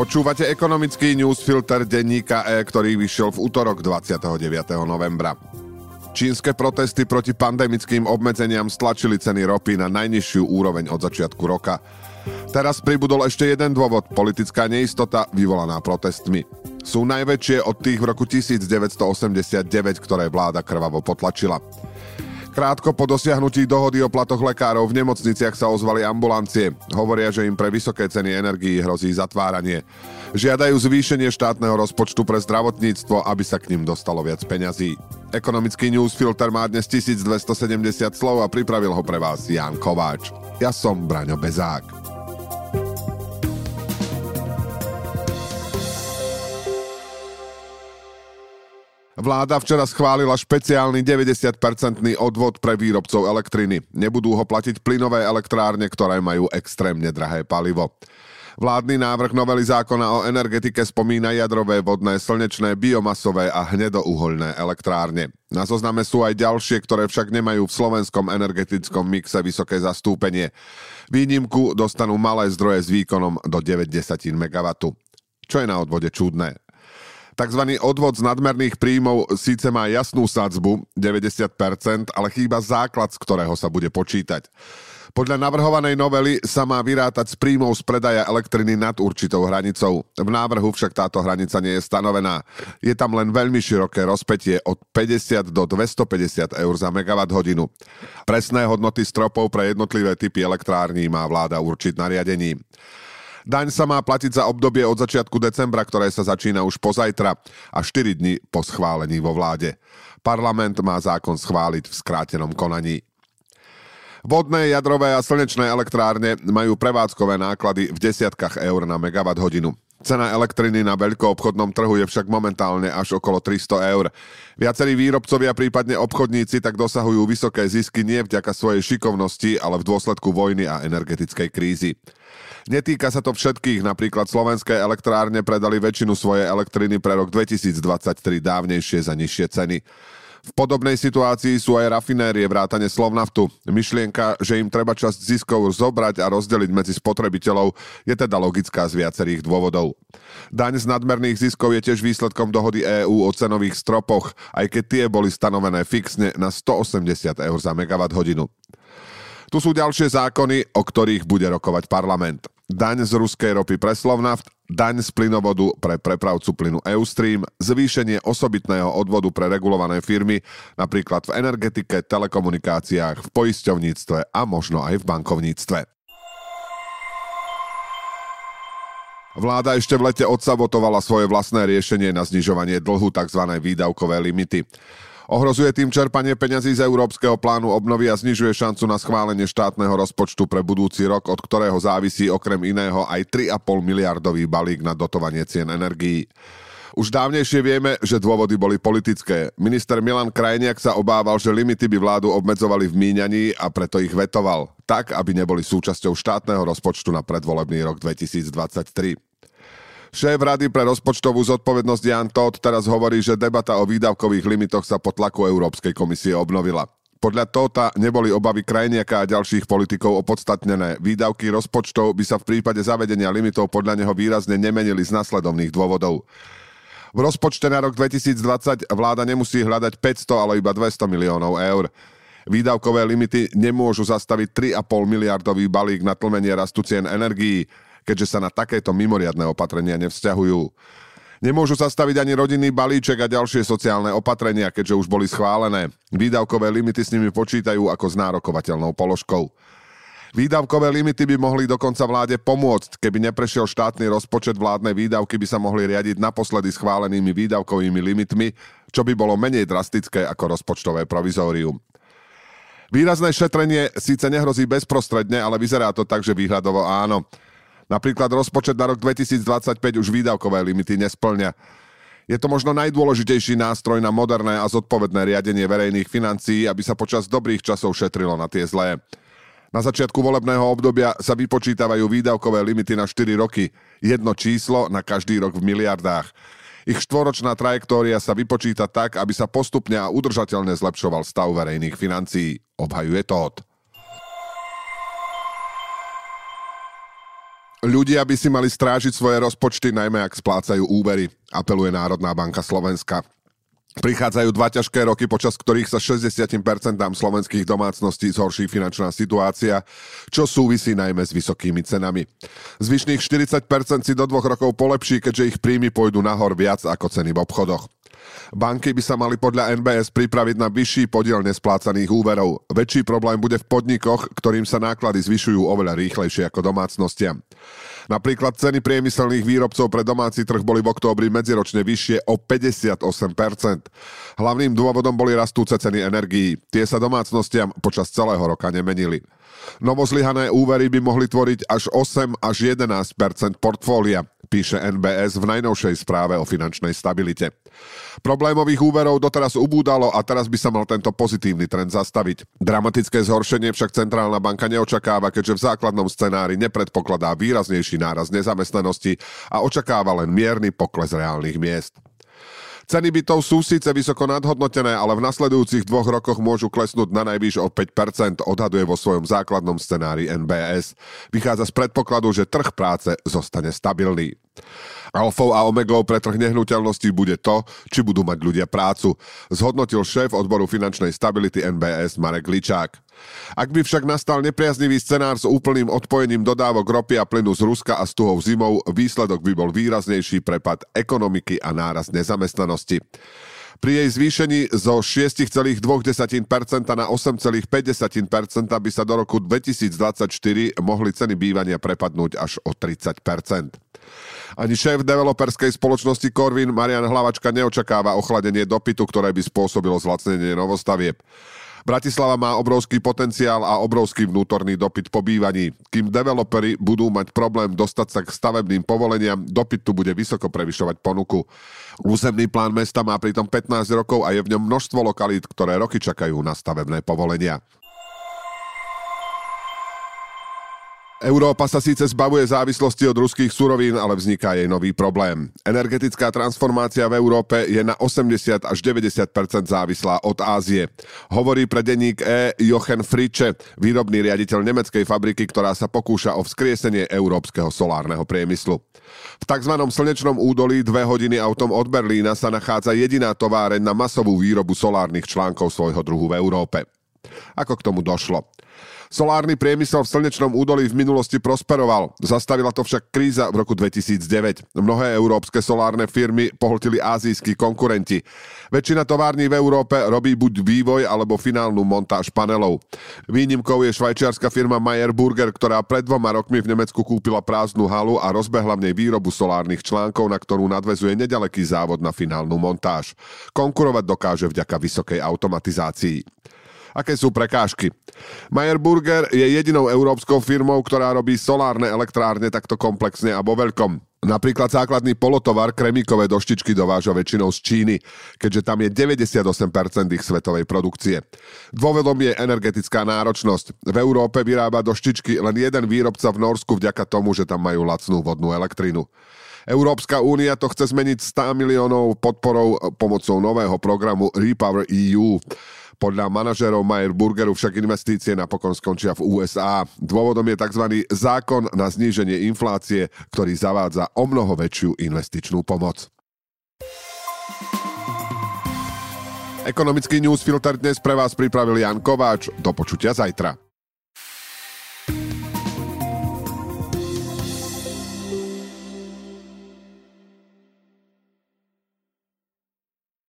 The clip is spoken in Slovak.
Počúvate ekonomický newsfilter denníka E, ktorý vyšiel v útorok 29. novembra. Čínske protesty proti pandemickým obmedzeniam stlačili ceny ropy na najnižšiu úroveň od začiatku roka. Teraz pribudol ešte jeden dôvod, politická neistota vyvolaná protestmi. Sú najväčšie od tých v roku 1989, ktoré vláda krvavo potlačila. Krátko po dosiahnutí dohody o platoch lekárov v nemocniciach sa ozvali ambulancie. Hovoria, že im pre vysoké ceny energií hrozí zatváranie. Žiadajú zvýšenie štátneho rozpočtu pre zdravotníctvo, aby sa k ním dostalo viac peňazí. Ekonomický newsfilter má dnes 1270 slov a pripravil ho pre vás Jan Kováč. Ja som Braňo Bezák. Vláda včera schválila špeciálny 90-percentný odvod pre výrobcov elektriny. Nebudú ho platiť plynové elektrárne, ktoré majú extrémne drahé palivo. Vládny návrh novely zákona o energetike spomína jadrové, vodné, slnečné, biomasové a hnedouholné elektrárne. Na zozname sú aj ďalšie, ktoré však nemajú v slovenskom energetickom mixe vysoké zastúpenie. Výnimku dostanú malé zdroje s výkonom do 90 MW. Čo je na odvode čudné? Takzvaný odvod z nadmerných príjmov síce má jasnú sadzbu, 90%, ale chýba základ, z ktorého sa bude počítať. Podľa navrhovanej novely sa má vyrátať z príjmov z predaja elektriny nad určitou hranicou. V návrhu však táto hranica nie je stanovená. Je tam len veľmi široké rozpetie od 50 do 250 eur za megawatt hodinu. Presné hodnoty stropov pre jednotlivé typy elektrární má vláda určiť nariadením. Daň sa má platiť za obdobie od začiatku decembra, ktoré sa začína už pozajtra a 4 dní po schválení vo vláde. Parlament má zákon schváliť v skrátenom konaní. Vodné, jadrové a slnečné elektrárne majú prevádzkové náklady v desiatkách eur na megawatt hodinu. Cena elektriny na veľkoobchodnom trhu je však momentálne až okolo 300 eur. Viacerí výrobcovia, prípadne obchodníci, tak dosahujú vysoké zisky nie vďaka svojej šikovnosti, ale v dôsledku vojny a energetickej krízy. Netýka sa to všetkých, napríklad slovenské elektrárne predali väčšinu svojej elektriny pre rok 2023 dávnejšie za nižšie ceny. V podobnej situácii sú aj rafinérie vrátane Slovnaftu. Myšlienka, že im treba časť ziskov zobrať a rozdeliť medzi spotrebiteľov, je teda logická z viacerých dôvodov. Daň z nadmerných ziskov je tiež výsledkom dohody EÚ o cenových stropoch, aj keď tie boli stanovené fixne na 180 eur za megawatt hodinu. Tu sú ďalšie zákony, o ktorých bude rokovať parlament. Daň z ruskej ropy pre Slovnaft, daň z plynovodu pre prepravcu plynu Eustream, zvýšenie osobitného odvodu pre regulované firmy, napríklad v energetike, telekomunikáciách, v poisťovníctve a možno aj v bankovníctve. Vláda ešte v lete odsabotovala svoje vlastné riešenie na znižovanie dlhu tzv. výdavkové limity. Ohrozuje tým čerpanie peňazí z Európskeho plánu obnovy a znižuje šancu na schválenie štátneho rozpočtu pre budúci rok, od ktorého závisí okrem iného aj 3,5 miliardový balík na dotovanie cien energií. Už dávnejšie vieme, že dôvody boli politické. Minister Milan Krajniak sa obával, že limity by vládu obmedzovali v míňaní a preto ich vetoval, tak aby neboli súčasťou štátneho rozpočtu na predvolebný rok 2023. Šéf Rady pre rozpočtovú zodpovednosť Jan Todt teraz hovorí, že debata o výdavkových limitoch sa pod tlaku Európskej komisie obnovila. Podľa Tota neboli obavy krajniaka a ďalších politikov opodstatnené. Výdavky rozpočtov by sa v prípade zavedenia limitov podľa neho výrazne nemenili z nasledovných dôvodov. V rozpočte na rok 2020 vláda nemusí hľadať 500, ale iba 200 miliónov eur. Výdavkové limity nemôžu zastaviť 3,5 miliardový balík na tlmenie rastu cien energií keďže sa na takéto mimoriadne opatrenia nevzťahujú. Nemôžu zastaviť ani rodinný balíček a ďalšie sociálne opatrenia, keďže už boli schválené. Výdavkové limity s nimi počítajú ako s nárokovateľnou položkou. Výdavkové limity by mohli dokonca vláde pomôcť, keby neprešiel štátny rozpočet vládne výdavky by sa mohli riadiť naposledy schválenými výdavkovými limitmi, čo by bolo menej drastické ako rozpočtové provizórium. Výrazné šetrenie síce nehrozí bezprostredne, ale vyzerá to tak, že výhľadovo áno. Napríklad rozpočet na rok 2025 už výdavkové limity nesplňa. Je to možno najdôležitejší nástroj na moderné a zodpovedné riadenie verejných financií, aby sa počas dobrých časov šetrilo na tie zlé. Na začiatku volebného obdobia sa vypočítavajú výdavkové limity na 4 roky. Jedno číslo na každý rok v miliardách. Ich štvoročná trajektória sa vypočíta tak, aby sa postupne a udržateľne zlepšoval stav verejných financií. Obhajuje to Ľudia by si mali strážiť svoje rozpočty, najmä ak splácajú úvery, apeluje Národná banka Slovenska. Prichádzajú dva ťažké roky, počas ktorých sa 60% slovenských domácností zhorší finančná situácia, čo súvisí najmä s vysokými cenami. Zvyšných 40% si do dvoch rokov polepší, keďže ich príjmy pôjdu nahor viac ako ceny v obchodoch. Banky by sa mali podľa NBS pripraviť na vyšší podiel nesplácaných úverov. Väčší problém bude v podnikoch, ktorým sa náklady zvyšujú oveľa rýchlejšie ako domácnostiam. Napríklad ceny priemyselných výrobcov pre domáci trh boli v októbri medziročne vyššie o 58%. Hlavným dôvodom boli rastúce ceny energií. Tie sa domácnostiam počas celého roka nemenili. Novozlyhané úvery by mohli tvoriť až 8 až 11% portfólia píše NBS v najnovšej správe o finančnej stabilite. Problémových úverov doteraz ubúdalo a teraz by sa mal tento pozitívny trend zastaviť. Dramatické zhoršenie však Centrálna banka neočakáva, keďže v základnom scenári nepredpokladá výraznejší náraz nezamestnanosti a očakáva len mierny pokles reálnych miest. Ceny bytov sú síce vysoko nadhodnotené, ale v nasledujúcich dvoch rokoch môžu klesnúť na najvyš o 5%, odhaduje vo svojom základnom scenári NBS. Vychádza z predpokladu, že trh práce zostane stabilný. Alfou a omegou pre trh nehnuteľností bude to, či budú mať ľudia prácu, zhodnotil šéf odboru finančnej stability NBS Marek Ličák. Ak by však nastal nepriaznivý scenár s úplným odpojením dodávok ropy a plynu z Ruska a s tuhou zimou, výsledok by bol výraznejší prepad ekonomiky a náraz nezamestnanosti. Pri jej zvýšení zo 6,2% na 8,5% by sa do roku 2024 mohli ceny bývania prepadnúť až o 30%. Ani šéf developerskej spoločnosti Corvin Marian Hlavačka neočakáva ochladenie dopytu, ktoré by spôsobilo zlacnenie novostavieb. Bratislava má obrovský potenciál a obrovský vnútorný dopyt po bývaní. Kým developery budú mať problém dostať sa k stavebným povoleniam, dopyt tu bude vysoko prevyšovať ponuku. Územný plán mesta má pritom 15 rokov a je v ňom množstvo lokalít, ktoré roky čakajú na stavebné povolenia. Európa sa síce zbavuje závislosti od ruských surovín, ale vzniká jej nový problém. Energetická transformácia v Európe je na 80 až 90% závislá od Ázie. Hovorí pre denník E. Jochen Friče, výrobný riaditeľ nemeckej fabriky, ktorá sa pokúša o vzkriesenie európskeho solárneho priemyslu. V tzv. slnečnom údolí dve hodiny autom od Berlína sa nachádza jediná továreň na masovú výrobu solárnych článkov svojho druhu v Európe. Ako k tomu došlo? Solárny priemysel v slnečnom údolí v minulosti prosperoval. Zastavila to však kríza v roku 2009. Mnohé európske solárne firmy pohltili azijskí konkurenti. Väčšina tovární v Európe robí buď vývoj alebo finálnu montáž panelov. Výnimkou je švajčiarska firma Meyer Burger, ktorá pred dvoma rokmi v Nemecku kúpila prázdnu halu a rozbehla v nej výrobu solárnych článkov, na ktorú nadvezuje nedaleký závod na finálnu montáž. Konkurovať dokáže vďaka vysokej automatizácii. Aké sú prekážky? Meyer Burger je jedinou európskou firmou, ktorá robí solárne elektrárne takto komplexne a vo veľkom. Napríklad základný polotovar kremíkové doštičky dováža väčšinou z Číny, keďže tam je 98% ich svetovej produkcie. Dôvodom je energetická náročnosť. V Európe vyrába doštičky len jeden výrobca v Norsku vďaka tomu, že tam majú lacnú vodnú elektrinu. Európska únia to chce zmeniť 100 miliónov podporou pomocou nového programu Repower EU. Podľa manažerov Meyer Burgeru však investície napokon skončia v USA. Dôvodom je tzv. zákon na zníženie inflácie, ktorý zavádza o mnoho väčšiu investičnú pomoc. Ekonomický newsfilter dnes pre vás pripravil Jan Kováč. Do počutia zajtra.